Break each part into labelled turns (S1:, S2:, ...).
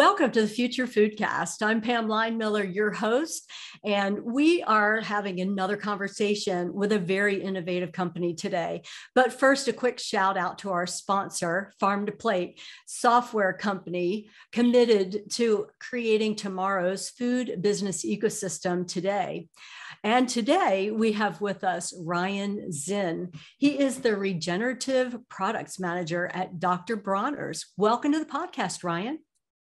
S1: Welcome to the Future Foodcast. I'm Pam Line Miller, your host, and we are having another conversation with a very innovative company today. But first, a quick shout out to our sponsor, Farm to Plate, software company committed to creating tomorrow's food business ecosystem today. And today we have with us Ryan Zinn. He is the regenerative products manager at Dr. Bronner's. Welcome to the podcast, Ryan.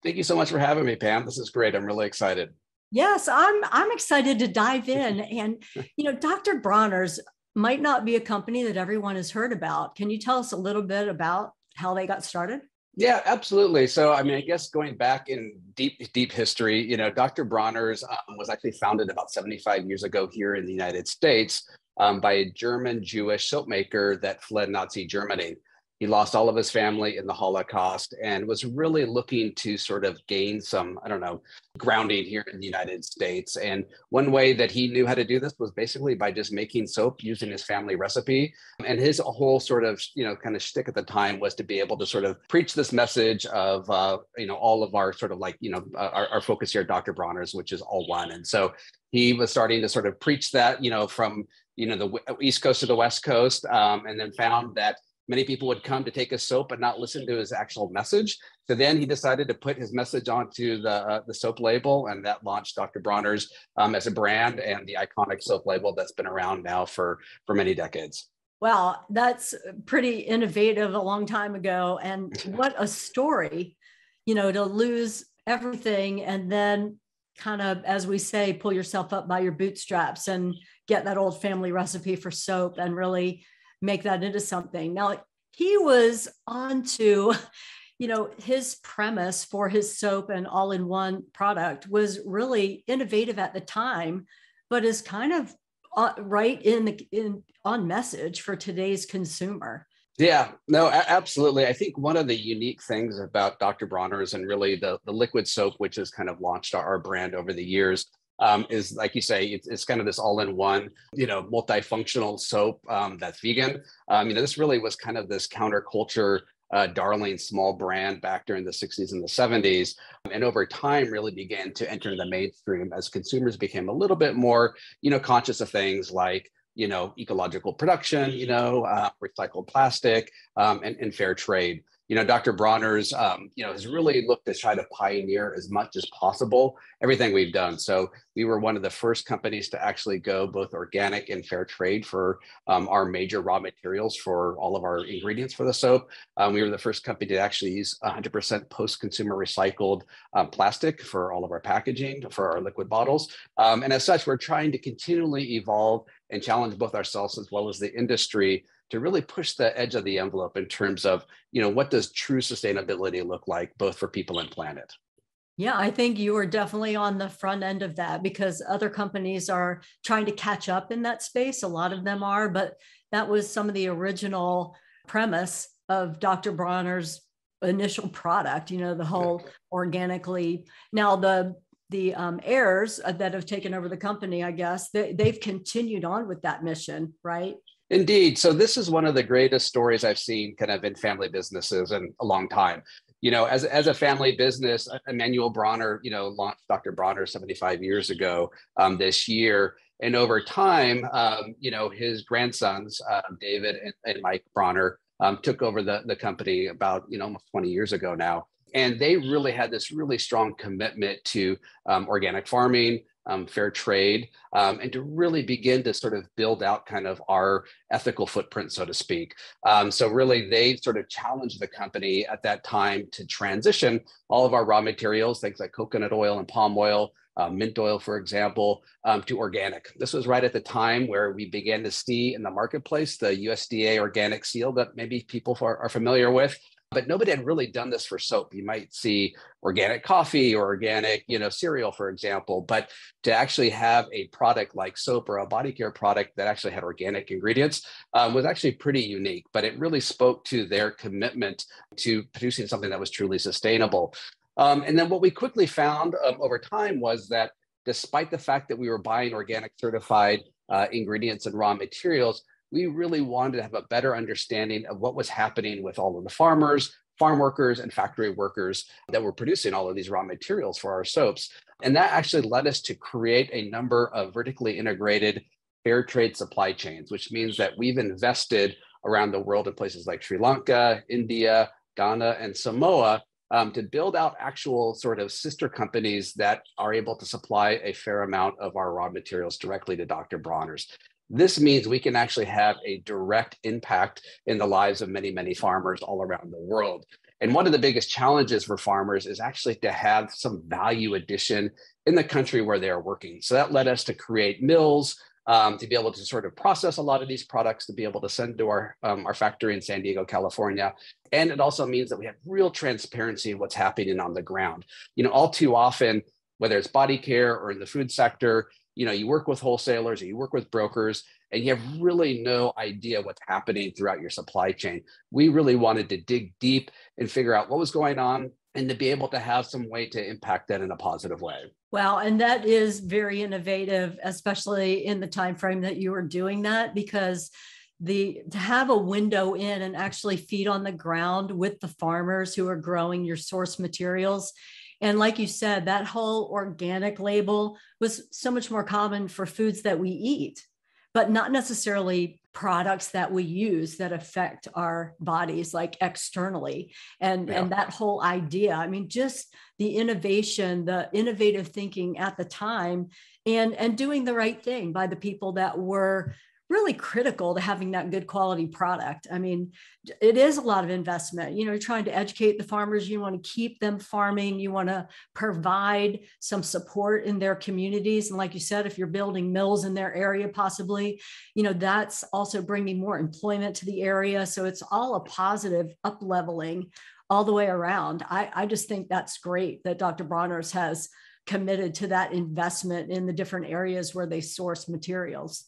S2: Thank you so much for having me, Pam. This is great. I'm really excited.
S1: Yes, I'm I'm excited to dive in. And you know, Dr. Bronner's might not be a company that everyone has heard about. Can you tell us a little bit about how they got started?
S2: Yeah, absolutely. So, I mean, I guess going back in deep, deep history, you know, Dr. Bronner's um, was actually founded about 75 years ago here in the United States um, by a German Jewish soap maker that fled Nazi Germany. He lost all of his family in the Holocaust and was really looking to sort of gain some, I don't know, grounding here in the United States. And one way that he knew how to do this was basically by just making soap using his family recipe. And his whole sort of, you know, kind of shtick at the time was to be able to sort of preach this message of, uh, you know, all of our sort of like, you know, our, our focus here at Dr. Bronner's, which is all one. And so he was starting to sort of preach that, you know, from, you know, the East Coast to the West Coast, um, and then found that many people would come to take his soap and not listen to his actual message. So then he decided to put his message onto the uh, the soap label, and that launched Dr. Bronner's um, as a brand and the iconic soap label that's been around now for for many decades.
S1: Wow, that's pretty innovative a long time ago, and what a story! You know, to lose everything and then kind of, as we say, pull yourself up by your bootstraps and get that old family recipe for soap and really make that into something. Now, he was on to, you know, his premise for his soap and all in one product was really innovative at the time, but is kind of uh, right in the in on message for today's consumer.
S2: Yeah, no, absolutely. I think one of the unique things about Dr. Bronner's and really the, the liquid soap, which has kind of launched our brand over the years, um, is like you say, it's, it's, kind of this all-in-one, you know, multifunctional soap um, that's vegan. Um, you know, this really was kind of this counterculture uh, darling small brand back during the 60s and the 70s, and over time really began to enter the mainstream as consumers became a little bit more, you know, conscious of things like you know ecological production, you know, uh, recycled plastic, um, and, and fair trade you know, Dr. Bronner's, um, you know, has really looked to try to pioneer as much as possible everything we've done. So we were one of the first companies to actually go both organic and fair trade for um, our major raw materials for all of our ingredients for the soap. Um, we were the first company to actually use 100% post-consumer recycled um, plastic for all of our packaging for our liquid bottles. Um, and as such, we're trying to continually evolve and challenge both ourselves as well as the industry to really push the edge of the envelope in terms of, you know, what does true sustainability look like, both for people and planet?
S1: Yeah, I think you are definitely on the front end of that because other companies are trying to catch up in that space. A lot of them are, but that was some of the original premise of Dr. Bronner's initial product, you know, the whole organically. Now, the the um, heirs that have taken over the company, I guess, they, they've continued on with that mission, right?
S2: Indeed. So this is one of the greatest stories I've seen kind of in family businesses in a long time. You know, as, as a family business, Emanuel Bronner, you know, launched Dr. Bronner 75 years ago um, this year. And over time, um, you know, his grandsons, uh, David and, and, Mike Bronner, um, took over the, the company about, you know, almost 20 years ago now. And they really had this really strong commitment to um, organic farming, um, fair trade, um, and to really begin to sort of build out kind of our ethical footprint, so to speak. Um, so really, they sort of challenged the company at that time to transition all of our raw materials, things like coconut oil and palm oil, uh, mint oil, for example, um, to organic. This was right at the time where we began to see in the marketplace the USDA organic seal that maybe people are, are familiar with but nobody had really done this for soap. You might see organic coffee or organic, you know, cereal, for example, but to actually have a product like soap or a body care product that actually had organic ingredients um, was actually pretty unique. But it really spoke to their commitment to producing something that was truly sustainable. Um, and then what we quickly found um, over time was that despite the fact that we were buying organic certified uh, ingredients and raw materials, we really wanted to have a better understanding of what was happening with all of the farmers, farm workers and factory workers that were producing all of these raw materials for our soaps. And that actually led us to create a number of vertically integrated fair trade supply chains, which means that we've invested around the world in places like Sri Lanka, India, Ghana, and Samoa um, to build out actual sort of sister companies that are able to supply a fair amount of our raw materials directly to Dr. Bronner's. This means we can actually have a direct impact in the lives of many, many farmers all around the world. And one of the biggest challenges for farmers is actually to have some value addition in the country where they are working. So that led us to create mills, um, to be able to sort of process a lot of these products to be able to send to our, um, our factory in San Diego, California. And it also means that we have real transparency in what's happening on the ground. You know, all too often, whether it's body care or in the food sector, you know, you work with wholesalers or you work with brokers and you have really no idea what's happening throughout your supply chain. We really wanted to dig deep and figure out what was going on and to be able to have some way to impact that in a positive way.
S1: Wow, and that is very innovative, especially in the time frame that you were doing that, because the to have a window in and actually feed on the ground with the farmers who are growing your source materials and like you said that whole organic label was so much more common for foods that we eat but not necessarily products that we use that affect our bodies like externally and yeah. and that whole idea i mean just the innovation the innovative thinking at the time and and doing the right thing by the people that were really critical to having that good quality product. I mean, it is a lot of investment. You know, you're trying to educate the farmers, you want to keep them farming, you want to provide some support in their communities. And like you said, if you're building mills in their area, possibly, you know, that's also bringing more employment to the area. So it's all a positive up leveling all the way around. I, I just think that's great that Dr. Bronner's has committed to that investment in the different areas where they source materials.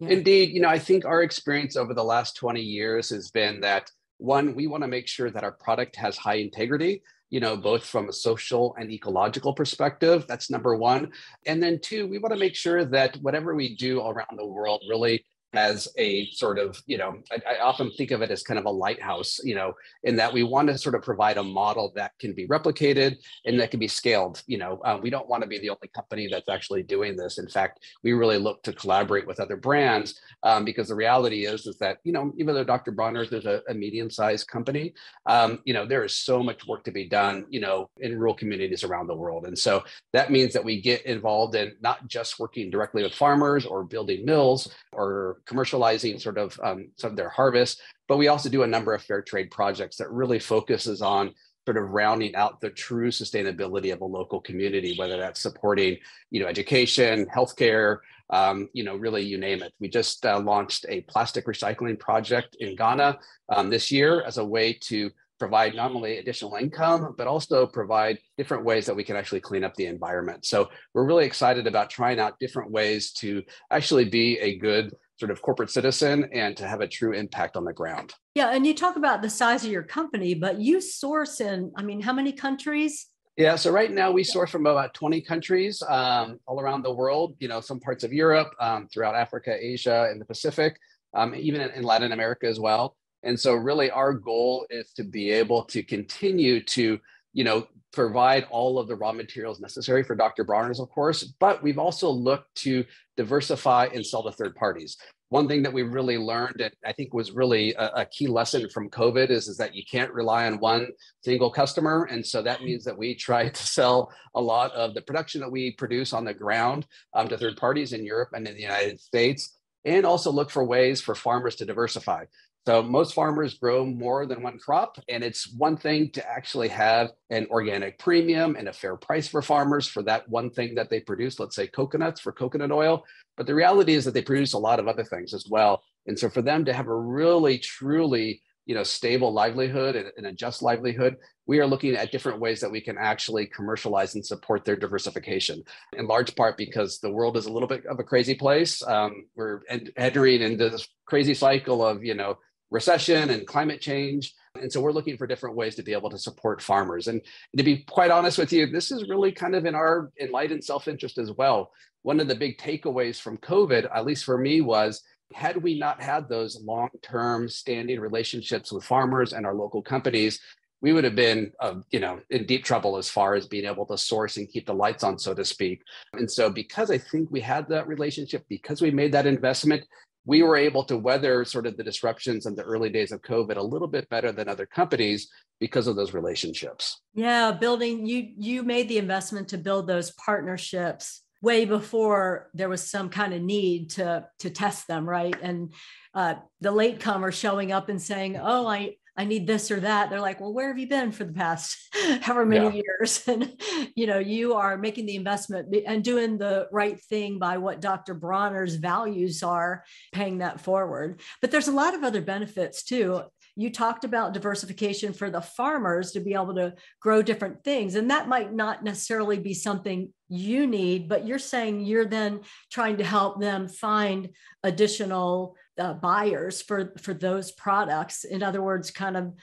S2: Indeed, you know, I think our experience over the last 20 years has been that one, we want to make sure that our product has high integrity, you know, both from a social and ecological perspective. That's number one. And then two, we want to make sure that whatever we do around the world really as a sort of, you know, I, I, often think of it as kind of a lighthouse, you know, in that we want to sort of provide a model that can be replicated and that can be scaled. You know, uh, we don't want to be the only company that's actually doing this. In fact, we really look to collaborate with other brands um, because the reality is, is that, you know, even though Dr. Bronner's is a, a medium-sized company, um, you know, there is so much work to be done, you know, in rural communities around the world. And so that means that we get involved in not just working directly with farmers or building mills or commercializing sort of um, some of their harvest, but we also do a number of fair trade projects that really focuses on sort of rounding out the true sustainability of a local community, whether that's supporting, you know, education, healthcare, um, you know, really you name it. We just uh, launched a plastic recycling project in Ghana um, this year as a way to provide not only additional income, but also provide different ways that we can actually clean up the environment. So we're really excited about trying out different ways to actually be a good sort of corporate citizen and to have a true impact on the ground.
S1: Yeah. And you talk about the size of your company, but you source in, I mean, how many countries?
S2: Yeah, so right now we source from about 20 countries um, all around the world, you know, some parts of Europe, um, throughout Africa, Asia, and the Pacific, um, even in, in Latin America as well. And so really our goal is to be able to continue to, you know, provide all of the raw materials necessary for Dr. Bronner's, of course, but we've also looked to diversify and sell to third parties. One thing that we really learned, and I think was really a, a, key lesson from COVID, is, is that you can't rely on one single customer. And so that means that we try to sell a lot of the production that we produce on the ground um, to third parties in Europe and in the United States, and also look for ways for farmers to diversify. So most farmers grow more than one crop, and it's one thing to actually have an organic premium and a fair price for farmers for that one thing that they produce, let's say coconuts for coconut oil. But the reality is that they produce a lot of other things as well. And so for them to have a really, truly you know, stable livelihood and, and a just livelihood, we are looking at different ways that we can actually commercialize and support their diversification. In large part because the world is a little bit of a crazy place. Um, we're entering into this crazy cycle of, you know, recession and climate change. And so we're looking for different ways to be able to support farmers. And to be quite honest with you, this is really kind of in our enlightened self-interest as well. One of the big takeaways from COVID, at least for me, was had we not had those long-term standing relationships with farmers and our local companies, we would have been, uh, you know, in deep trouble as far as being able to source and keep the lights on, so to speak. And so, because I think we had that relationship, because we made that investment, we were able to weather sort of the disruptions in the early days of COVID a little bit better than other companies because of those relationships.
S1: Yeah, building you you made the investment to build those partnerships way before there was some kind of need to to test them, right? And uh, the latecomer showing up and saying, "Oh, I I need this or that. They're like, well, where have you been for the past however many yeah. years? And, you know, you are making the investment and doing the right thing by what Dr. Bronner's values are, paying that forward. But there's a lot of other benefits too. You talked about diversification for the farmers to be able to grow different things. And that might not necessarily be something you need, but you're saying you're then trying to help them find additional uh, buyers for for those products. In other words kind of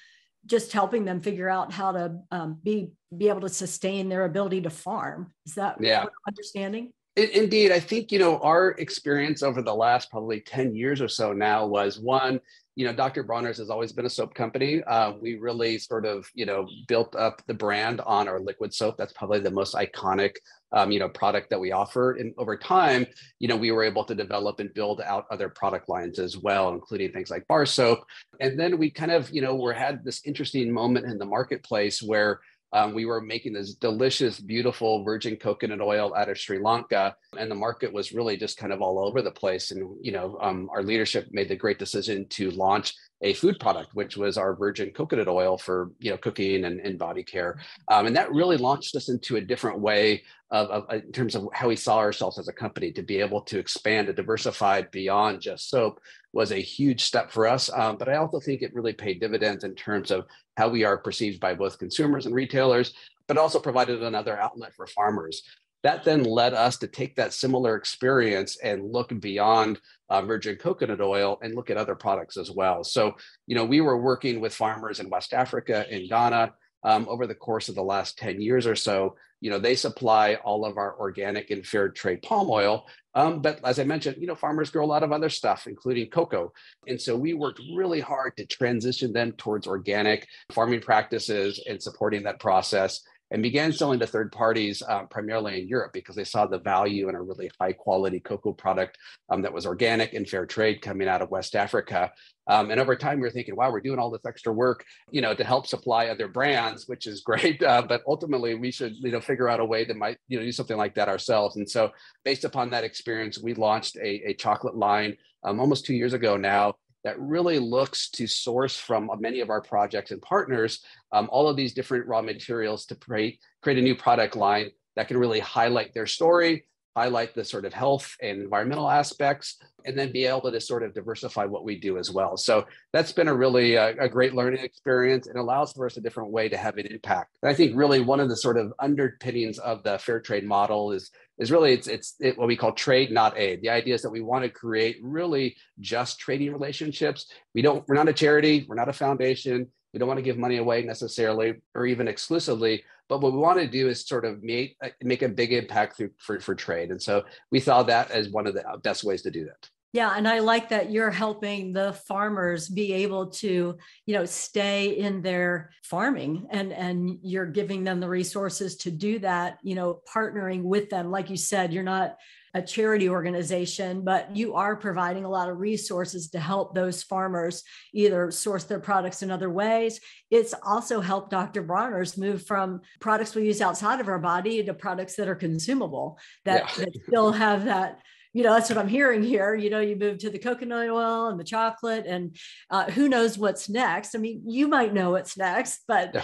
S1: just helping them figure out how to um, be be able to sustain their ability to farm. Is that
S2: yeah.
S1: Understanding?
S2: Indeed, I think you know our experience over the last probably ten years or so now was one you know, Dr. Bronner's has always been a soap company. Uh, we really sort of, you know, built up the brand on our liquid soap. That's probably the most iconic, um, you know, product that we offer. And over time, you know, we were able to develop and build out other product lines as well, including things like bar soap. And then we kind of, you know, we had this interesting moment in the marketplace where um, we were making this delicious, beautiful virgin coconut oil out of Sri Lanka, and the market was really just kind of all over the place. And you know, um, our leadership made the great decision to launch a food product, which was our virgin coconut oil for you know cooking and, and body care, um, and that really launched us into a different way of, of, in terms of how we saw ourselves as a company to be able to expand and diversify beyond just soap was a huge step for us. Um, but I also think it really paid dividends in terms of how we are perceived by both consumers and retailers, but also provided another outlet for farmers. That then led us to take that similar experience and look beyond uh, virgin coconut oil and look at other products as well. So, you know, we were working with farmers in West Africa, in Ghana, um, over the course of the last 10 years or so. You know, they supply all of our organic and fair trade palm oil. Um, but as I mentioned, you know, farmers grow a lot of other stuff, including cocoa. And so we worked really hard to transition them towards organic farming practices and supporting that process and began selling to third parties uh, primarily in Europe because they saw the value in a really high quality cocoa product um, that was organic and fair trade coming out of West Africa. Um, and over time, we are thinking, wow, we're doing all this extra work, you know, to help supply other brands, which is great. Uh, but ultimately, we should, you know, figure out a way that might, you know, do something like that ourselves. And so, based upon that experience, we launched a, a chocolate line um, almost two years ago now that really looks to source from many of our projects and partners um, all of these different raw materials to create, create a new product line that can really highlight their story, highlight the sort of health and environmental aspects, and then be able to sort of diversify what we do as well. So that's been a really uh, a great learning experience. and allows for us a different way to have an impact. And I think really one of the sort of underpinnings of the fair trade model is is really it's it's it, what we call trade not aid. The idea is that we want to create really just trading relationships. We don't we're not a charity, we're not a foundation. We don't want to give money away necessarily or even exclusively, but what we want to do is sort of make, uh, make a big impact through, for, for trade. And so we saw that as one of the best ways to do that.
S1: Yeah, and I like that you're helping the farmers be able to, you know, stay in their farming and and you're giving them the resources to do that, you know, partnering with them. Like you said, you're not a charity organization, but you are providing a lot of resources to help those farmers either source their products in other ways. It's also helped Dr. Bronner's move from products we use outside of our body to products that are consumable that, yeah. that still have that you know that's what i'm hearing here you know you move to the coconut oil and the chocolate and uh, who knows what's next i mean you might know what's next but yeah.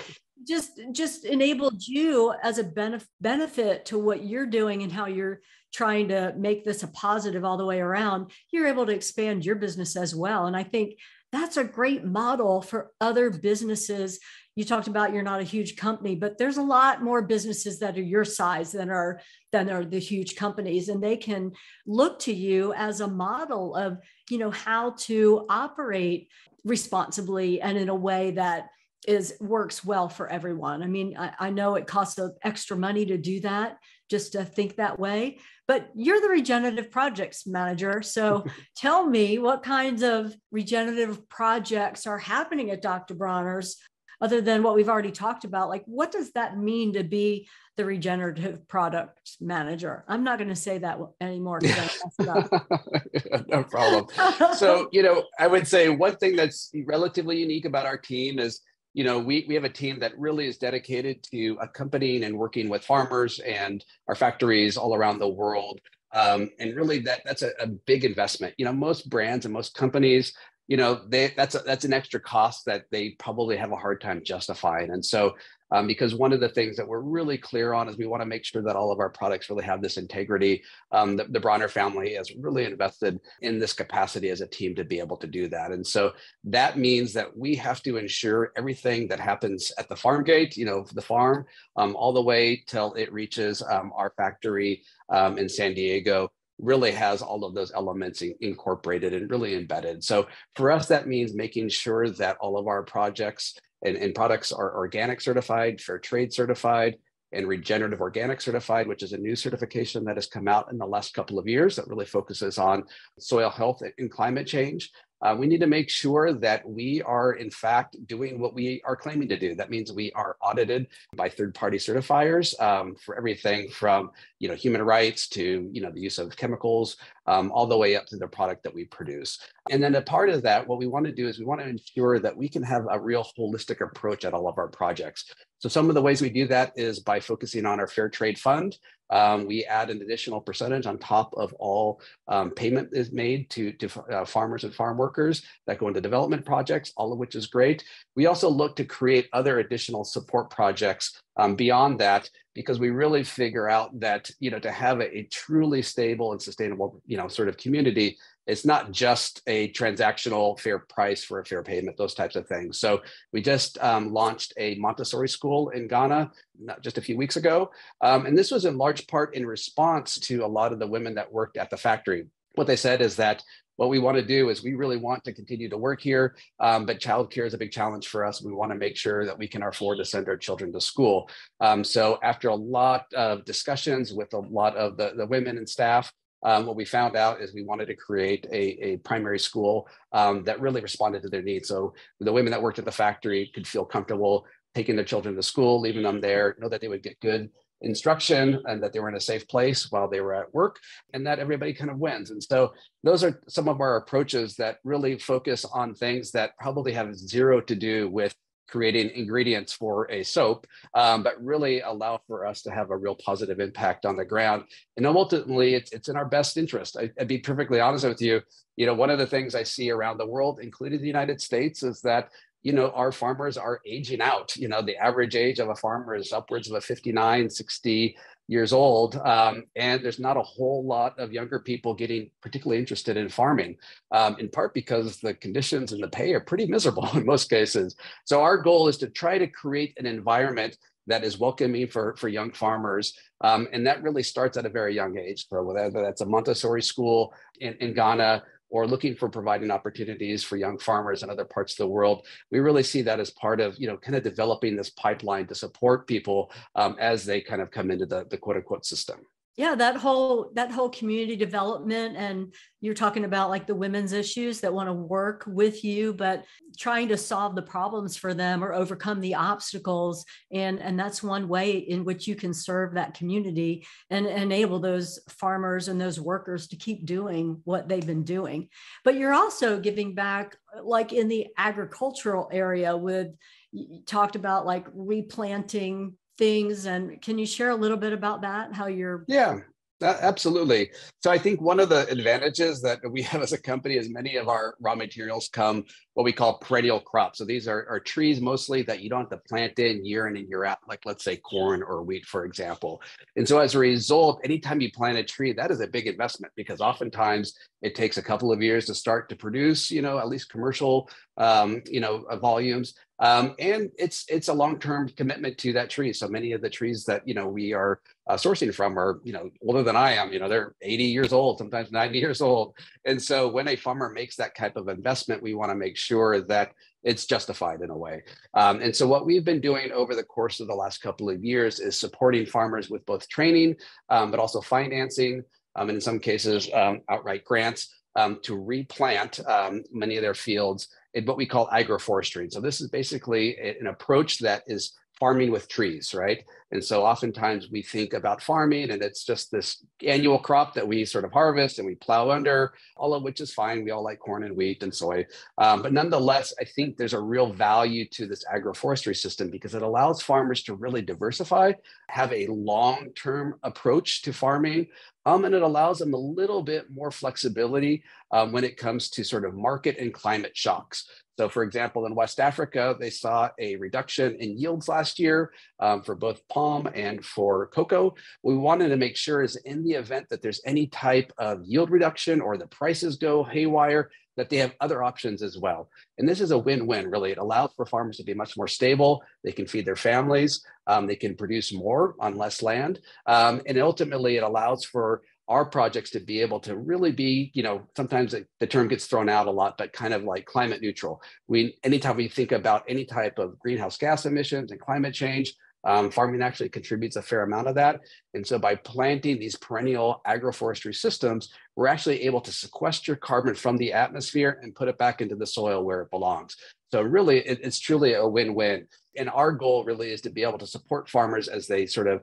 S1: just just enabled you as a benef- benefit to what you're doing and how you're trying to make this a positive all the way around, you're able to expand your business as well. And I think that's a great model for other businesses. You talked about you're not a huge company, but there's a lot more businesses that are your size than are than are the huge companies, and they can look to you as a model of you know how to operate responsibly and in a way that is works well for everyone. I mean, I, I know it costs extra money to do that, just to think that way. But you're the regenerative projects manager. So tell me what kinds of regenerative projects are happening at Dr. Bronner's other than what we've already talked about. Like, what does that mean to be the regenerative product manager? I'm not going to say that anymore.
S2: no problem. so, you know, I would say one thing that's relatively unique about our team is you know, we, we have a team that really is dedicated to accompanying and working with farmers and our factories all around the world. Um, and really that that's a, a big investment. You know, most brands and most companies, you know, they that's a, that's an extra cost that they probably have a hard time justifying. And so um, because one of the things that we're really clear on is we want to make sure that all of our products really have this integrity. Um, the, the Bronner family has really invested in this capacity as a team to be able to do that. And so that means that we have to ensure everything that happens at the farm gate, you know, the farm, um, all the way till it reaches um, our factory um, in San Diego really has all of those elements in, incorporated and really embedded. So for us, that means making sure that all of our projects and, and products are organic certified, fair trade certified, and regenerative organic certified, which is a new certification that has come out in the last couple of years that really focuses on soil health and climate change. Uh, we need to make sure that we are, in fact, doing what we are claiming to do. That means we are audited by third-party certifiers um, for everything from, you know, human rights to, you know, the use of chemicals, um, all the way up to the product that we produce. And then a part of that, what we want to do is we want to ensure that we can have a real holistic approach at all of our projects. So some of the ways we do that is by focusing on our fair trade fund. Um, we add an additional percentage on top of all um, payment is made to, to uh, farmers and farm workers that go into development projects, all of which is great. We also look to create other additional support projects um, beyond that because we really figure out that you know to have a, a, truly stable and sustainable you know sort of community it's not just a transactional fair price for a fair payment those types of things so we just um, launched a montessori school in ghana not just a few weeks ago um, and this was in large part in response to a lot of the women that worked at the factory what they said is that what we want to do is we really want to continue to work here, um, but childcare is a big challenge for us. We want to make sure that we can afford to send our children to school. Um, so after a lot of discussions with a lot of the, the women and staff, um, what we found out is we wanted to create a, a primary school um, that really responded to their needs. So the women that worked at the factory could feel comfortable taking their children to school, leaving them there, know that they would get good instruction and that they were in a safe place while they were at work and that everybody kind of wins. And so those are some of our approaches that really focus on things that probably have zero to do with creating ingredients for a soap, um, but really allow for us to have a real positive impact on the ground. And ultimately, it's, it's in our best interest. I, would be perfectly honest with you. You know, one of the things I see around the world, including the United States, is that you know, our farmers are aging out. You know, the average age of a farmer is upwards of a 59, 60 years old. Um, and there's not a whole lot of younger people getting particularly interested in farming, um, in part because the conditions and the pay are pretty miserable in most cases. So our goal is to try to create an environment that is welcoming for, for young farmers. Um, and that really starts at a very young age. So whether that's a Montessori school in, in Ghana or looking for providing opportunities for young farmers in other parts of the world. We really see that as part of, you know, kind of developing this pipeline to support people um, as they kind of come into the, the quote unquote system
S1: yeah that whole that whole community development and you're talking about like the women's issues that want to work with you but trying to solve the problems for them or overcome the obstacles. And and that's one way in which you can serve that community and enable those farmers and those workers to keep doing what they've been doing. But you're also giving back like in the agricultural area with you talked about like replanting things. And can you share a little bit about that? How you're
S2: yeah. Absolutely. So I think one of the advantages that we have as a company is many of our raw materials come what we call perennial crops. So these are, are trees mostly that you don't have to plant in year in and year out, like let's say corn or wheat, for example. And so as a result, anytime you plant a tree, that is a big investment because oftentimes it takes a couple of years to start to produce, you know, at least commercial, um, you know, uh, volumes. Um, and it's it's a long-term commitment to that tree. So many of the trees that you know we are uh, sourcing from are you know older than I am. You know they're 80 years old, sometimes 90 years old. And so when a farmer makes that type of investment, we want to make sure that it's justified in a way. Um, and so what we've been doing over the course of the last couple of years is supporting farmers with both training, um, but also financing, um, and in some cases, um, outright grants um, to replant um, many of their fields in what we call agroforestry. So this is basically an approach that is farming with trees, right? And so oftentimes we think about farming and it's just this annual crop that we sort of harvest and we plow under, all of which is fine. We all like corn and wheat and soy. Um, but nonetheless, I think there's a real value to this agroforestry system because it allows farmers to really diversify, have a long term approach to farming, um, and it allows them a little bit more flexibility um, when it comes to sort of market and climate shocks. So, for example, in West Africa, they saw a reduction in yields last year um, for both palm and for cocoa. We wanted to make sure is in the event that there's any type of yield reduction or the prices go haywire, that they have other options as well. And this is a win-win, really. It allows for farmers to be much more stable. They can feed their families. Um, they can produce more on less land. Um, and ultimately, it allows for our projects to be able to really be, you know, sometimes the term gets thrown out a lot, but kind of like climate neutral. We, anytime we think about any type of greenhouse gas emissions and climate change, um, farming actually contributes a fair amount of that. And so by planting these perennial agroforestry systems, we're actually able to sequester carbon from the atmosphere and put it back into the soil where it belongs. So really, it, it's truly a win-win. And our goal really is to be able to support farmers as they sort of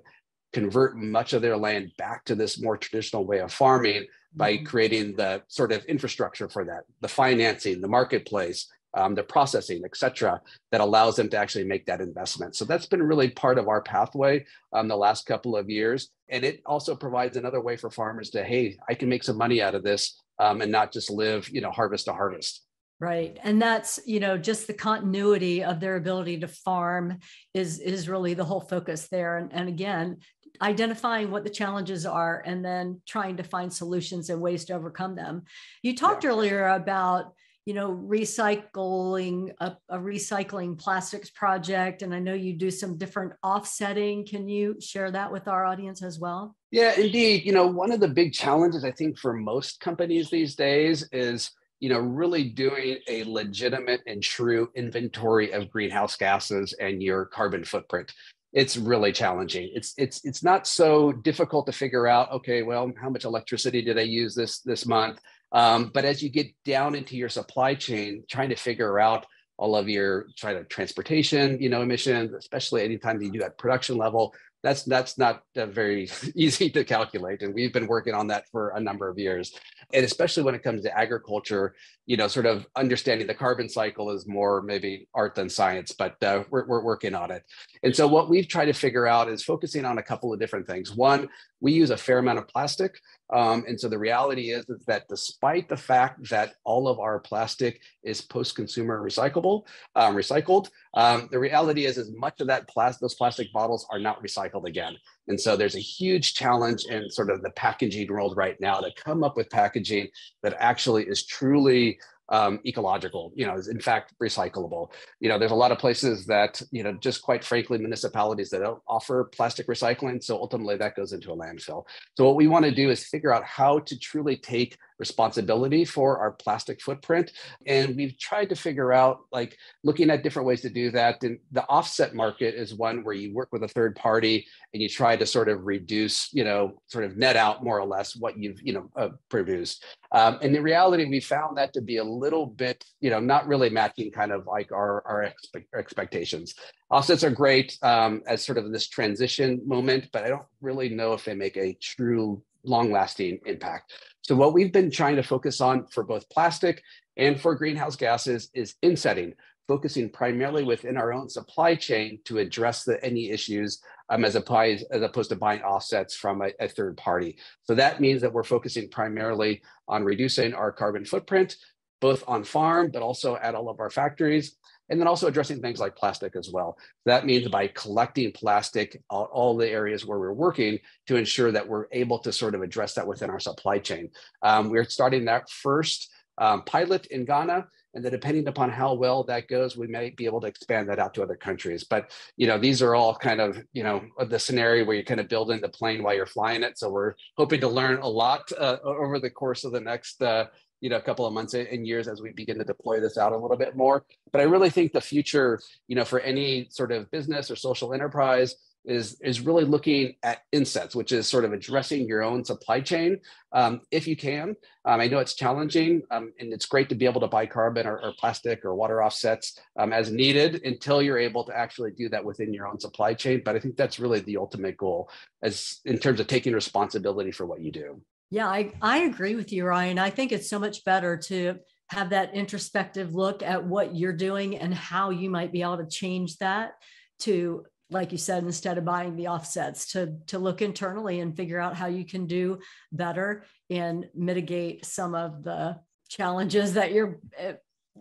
S2: convert much of their land back to this more traditional way of farming by mm-hmm. creating the sort of infrastructure for that, the financing, the marketplace, um, the processing, et cetera, that allows them to actually make that investment. So that's been really part of our pathway um, the last couple of years. And it also provides another way for farmers to, hey, I can make some money out of this um, and not just live, you know, harvest to harvest.
S1: Right. And that's, you know, just the continuity of their ability to farm is is really the whole focus there. And, and again, identifying what the challenges are and then trying to find solutions and ways to overcome them. You talked yeah. earlier about you know recycling a, a, recycling plastics project and i know you do some different offsetting can you share that with our audience as well
S2: yeah indeed you know one of the big challenges i think for most companies these days is you know really doing a legitimate and true inventory of greenhouse gases and your carbon footprint it's really challenging. It's it's it's not so difficult to figure out. Okay, well, how much electricity did I use this this month? Um, but as you get down into your supply chain, trying to figure out all of your try to transportation, you know, emissions, especially anytime you do at production level, that's that's not very easy to calculate. And we've been working on that for a number of years. And especially when it comes to agriculture you know sort of understanding the carbon cycle is more maybe art than science but uh, we're, we're working on it. And so what we've tried to figure out is focusing on a couple of different things. One we use a fair amount of plastic um, and so the reality is, is that despite the fact that all of our plastic is post-consumer recyclable, um, recycled, um, the reality is, is much of that plastic, those plastic bottles are not recycled again. And so there's a huge challenge in sort of the packaging world right now to come up with packaging that actually is truly um, ecological, you know, is in fact recyclable. You know, there's a lot of places that, you know, just quite frankly, municipalities that don't offer plastic recycling. So ultimately that goes into a landfill. So what we want to do is figure out how to truly take responsibility for our plastic footprint. And we've tried to figure out, like, looking at different ways to do that. And the offset market is one where you work with a third party and you try to sort of reduce, you know, sort of net out more or less what you've, you know, uh, produced. Um, and in reality, we found that to be a little bit, you know, not really matching kind of like our, our expe- expectations. Offsets are great um, as sort of this transition moment, but I don't really know if they make a true long lasting impact. So what we've been trying to focus on for both plastic and for greenhouse gases is insetting, focusing primarily within our own supply chain to address the, any issues um, as, as opposed to buying offsets from a, a third party. So that means that we're focusing primarily on reducing our carbon footprint, both on farm, but also at all of our factories and then also addressing things like plastic as well. That means by collecting plastic, all, all, the areas where we're working to ensure that we're able to sort of address that within our supply chain. Um, we're starting that first um, pilot in Ghana. And then depending upon how well that goes, we might be able to expand that out to other countries. But, you know, these are all kind of, you know, the scenario where you're kind of building the plane while you're flying it. So we're hoping to learn a lot uh, over the course of the next uh, you know a couple of months and years as we begin to deploy this out a little bit more but i really think the future you know for any sort of business or social enterprise is is really looking at insets, which is sort of addressing your own supply chain um, if you can. Um, I know it's challenging, um, and it's great to be able to buy carbon or, or plastic or water offsets um, as needed until you're able to actually do that within your own supply chain. But I think that's really the ultimate goal, as in terms of taking responsibility for what you do.
S1: Yeah, I, I agree with you, Ryan. I think it's so much better to have that introspective look at what you're doing and how you might be able to change that to like you said instead of buying the offsets to to look internally and figure out how you can do better and mitigate some of the challenges that you're eh,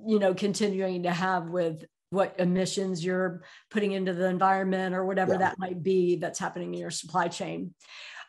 S1: you know continuing to have with what emissions you're putting into the environment or whatever yeah. that might be that's happening in your supply chain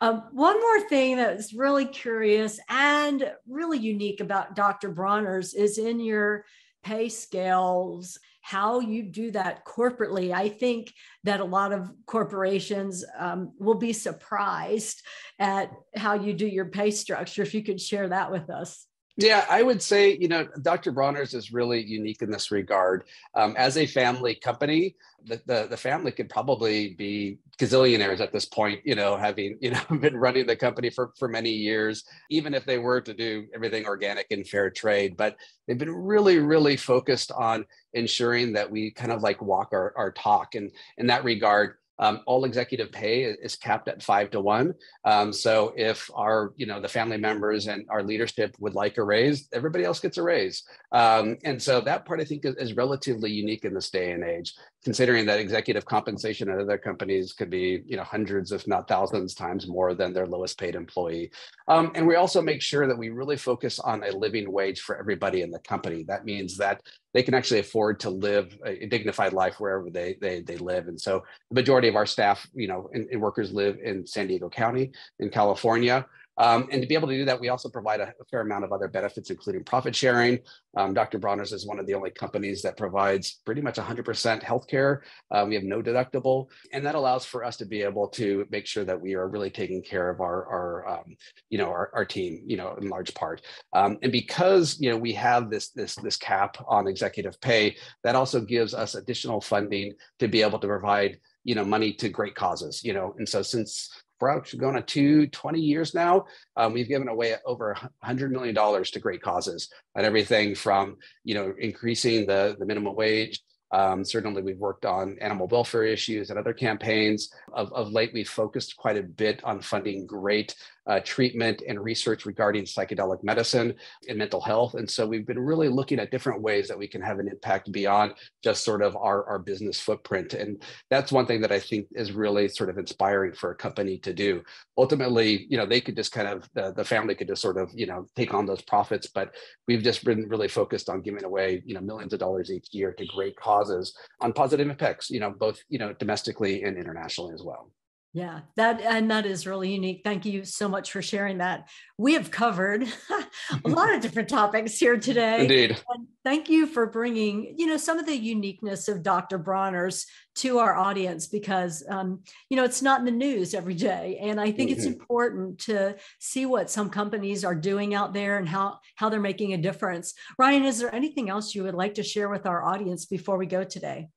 S1: um, one more thing that's really curious and really unique about Dr. Bronner's is in your pay scales, how you do that corporately. I think that a lot of corporations um, will be surprised at how you do your pay structure. If you could share that with us.
S2: Yeah, I would say, you know, Dr. Bronner's is really unique in this regard. Um, as a family company, the, the, the, family could probably be gazillionaires at this point, you know, having, you know, been running the company for, for many years, even if they were to do everything organic and fair trade. But they've been really, really focused on ensuring that we kind of like walk our, our talk. And in that regard, um, all executive pay is capped at five to one. Um, so if our, you know, the family members and our leadership would like a raise, everybody else gets a raise. Um, and so that part I think is, is, relatively unique in this day and age, considering that executive compensation at other companies could be, you know, hundreds, if not thousands times more than their lowest paid employee. Um, and we also make sure that we really focus on a living wage for everybody in the company. That means that they can actually afford to live a dignified life wherever they they, they live. And so the majority of our staff, you know, and, and workers live in San Diego County in California. Um, and to be able to do that, we also provide a, a fair amount of other benefits, including profit sharing. Um, Dr. Bronner's is one of the only companies that provides pretty much 100% healthcare. Um, we have no deductible, and that allows for us to be able to make sure that we are really taking care of our, our um, you know, our, our, team, you know, in large part. Um, and because you know we have this this this cap on executive pay, that also gives us additional funding to be able to provide you know money to great causes you know and so since we're actually going on two 20 years now. Um, we've given away over $100 million to great causes and everything from, you know, increasing the, the minimum wage um, certainly, we've worked on animal welfare issues and other campaigns. Of, of late, we've focused quite a bit on funding great uh, treatment and research regarding psychedelic medicine and mental health. And so we've been really looking at different ways that we can have an impact beyond just sort of our, our business footprint. And that's one thing that I think is really sort of inspiring for a company to do. Ultimately, you know, they could just kind of, the, the family could just sort of, you know, take on those profits, but we've just been really focused on giving away, you know, millions of dollars each year to great causes on positive impacts, you know, both, you know, domestically and internationally as well.
S1: Yeah, that and that is really unique. Thank you so much for sharing that. We have covered a lot of different topics here today.
S2: Indeed.
S1: And thank you for bringing, you know, some of the uniqueness of Dr. Bronner's to our audience because, um, you know, it's not in the news every day, and I think mm-hmm. it's important to see what some companies are doing out there and how how they're making a difference. Ryan, is there anything else you would like to share with our audience before we go today?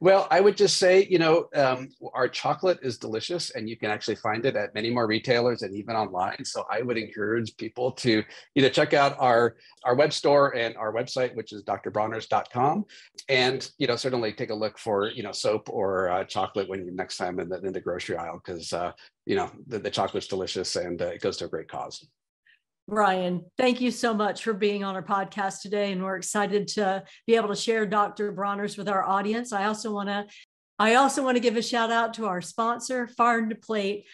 S2: Well, I would just say, you know, um, our chocolate is delicious and you can actually find it at many more retailers and even online. So I would encourage people to either check out our, our web store and our website, which is drbronner's.com. And, you know, certainly take a look for, you know, soap or uh, chocolate when you next time in the, in the grocery aisle, because, uh, you know, the, the chocolate's delicious and uh, it goes to a great cause.
S1: Ryan, thank you so much for being on our podcast today. And we're excited to be able to share Dr. Bronner's with our audience. I also want to I also want to give a shout out to our sponsor, Farm to Plate,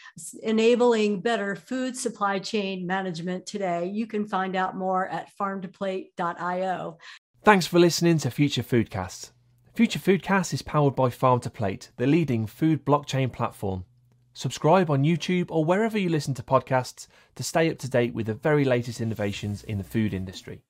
S1: enabling better food supply chain management today. You can find out more at farmtoplate.io.
S3: Thanks for listening to Future Foodcast. Future Foodcast is powered by Farm to Plate, the leading food blockchain platform. Subscribe on YouTube or wherever you listen to podcasts to stay up to date with the very latest innovations in the food industry.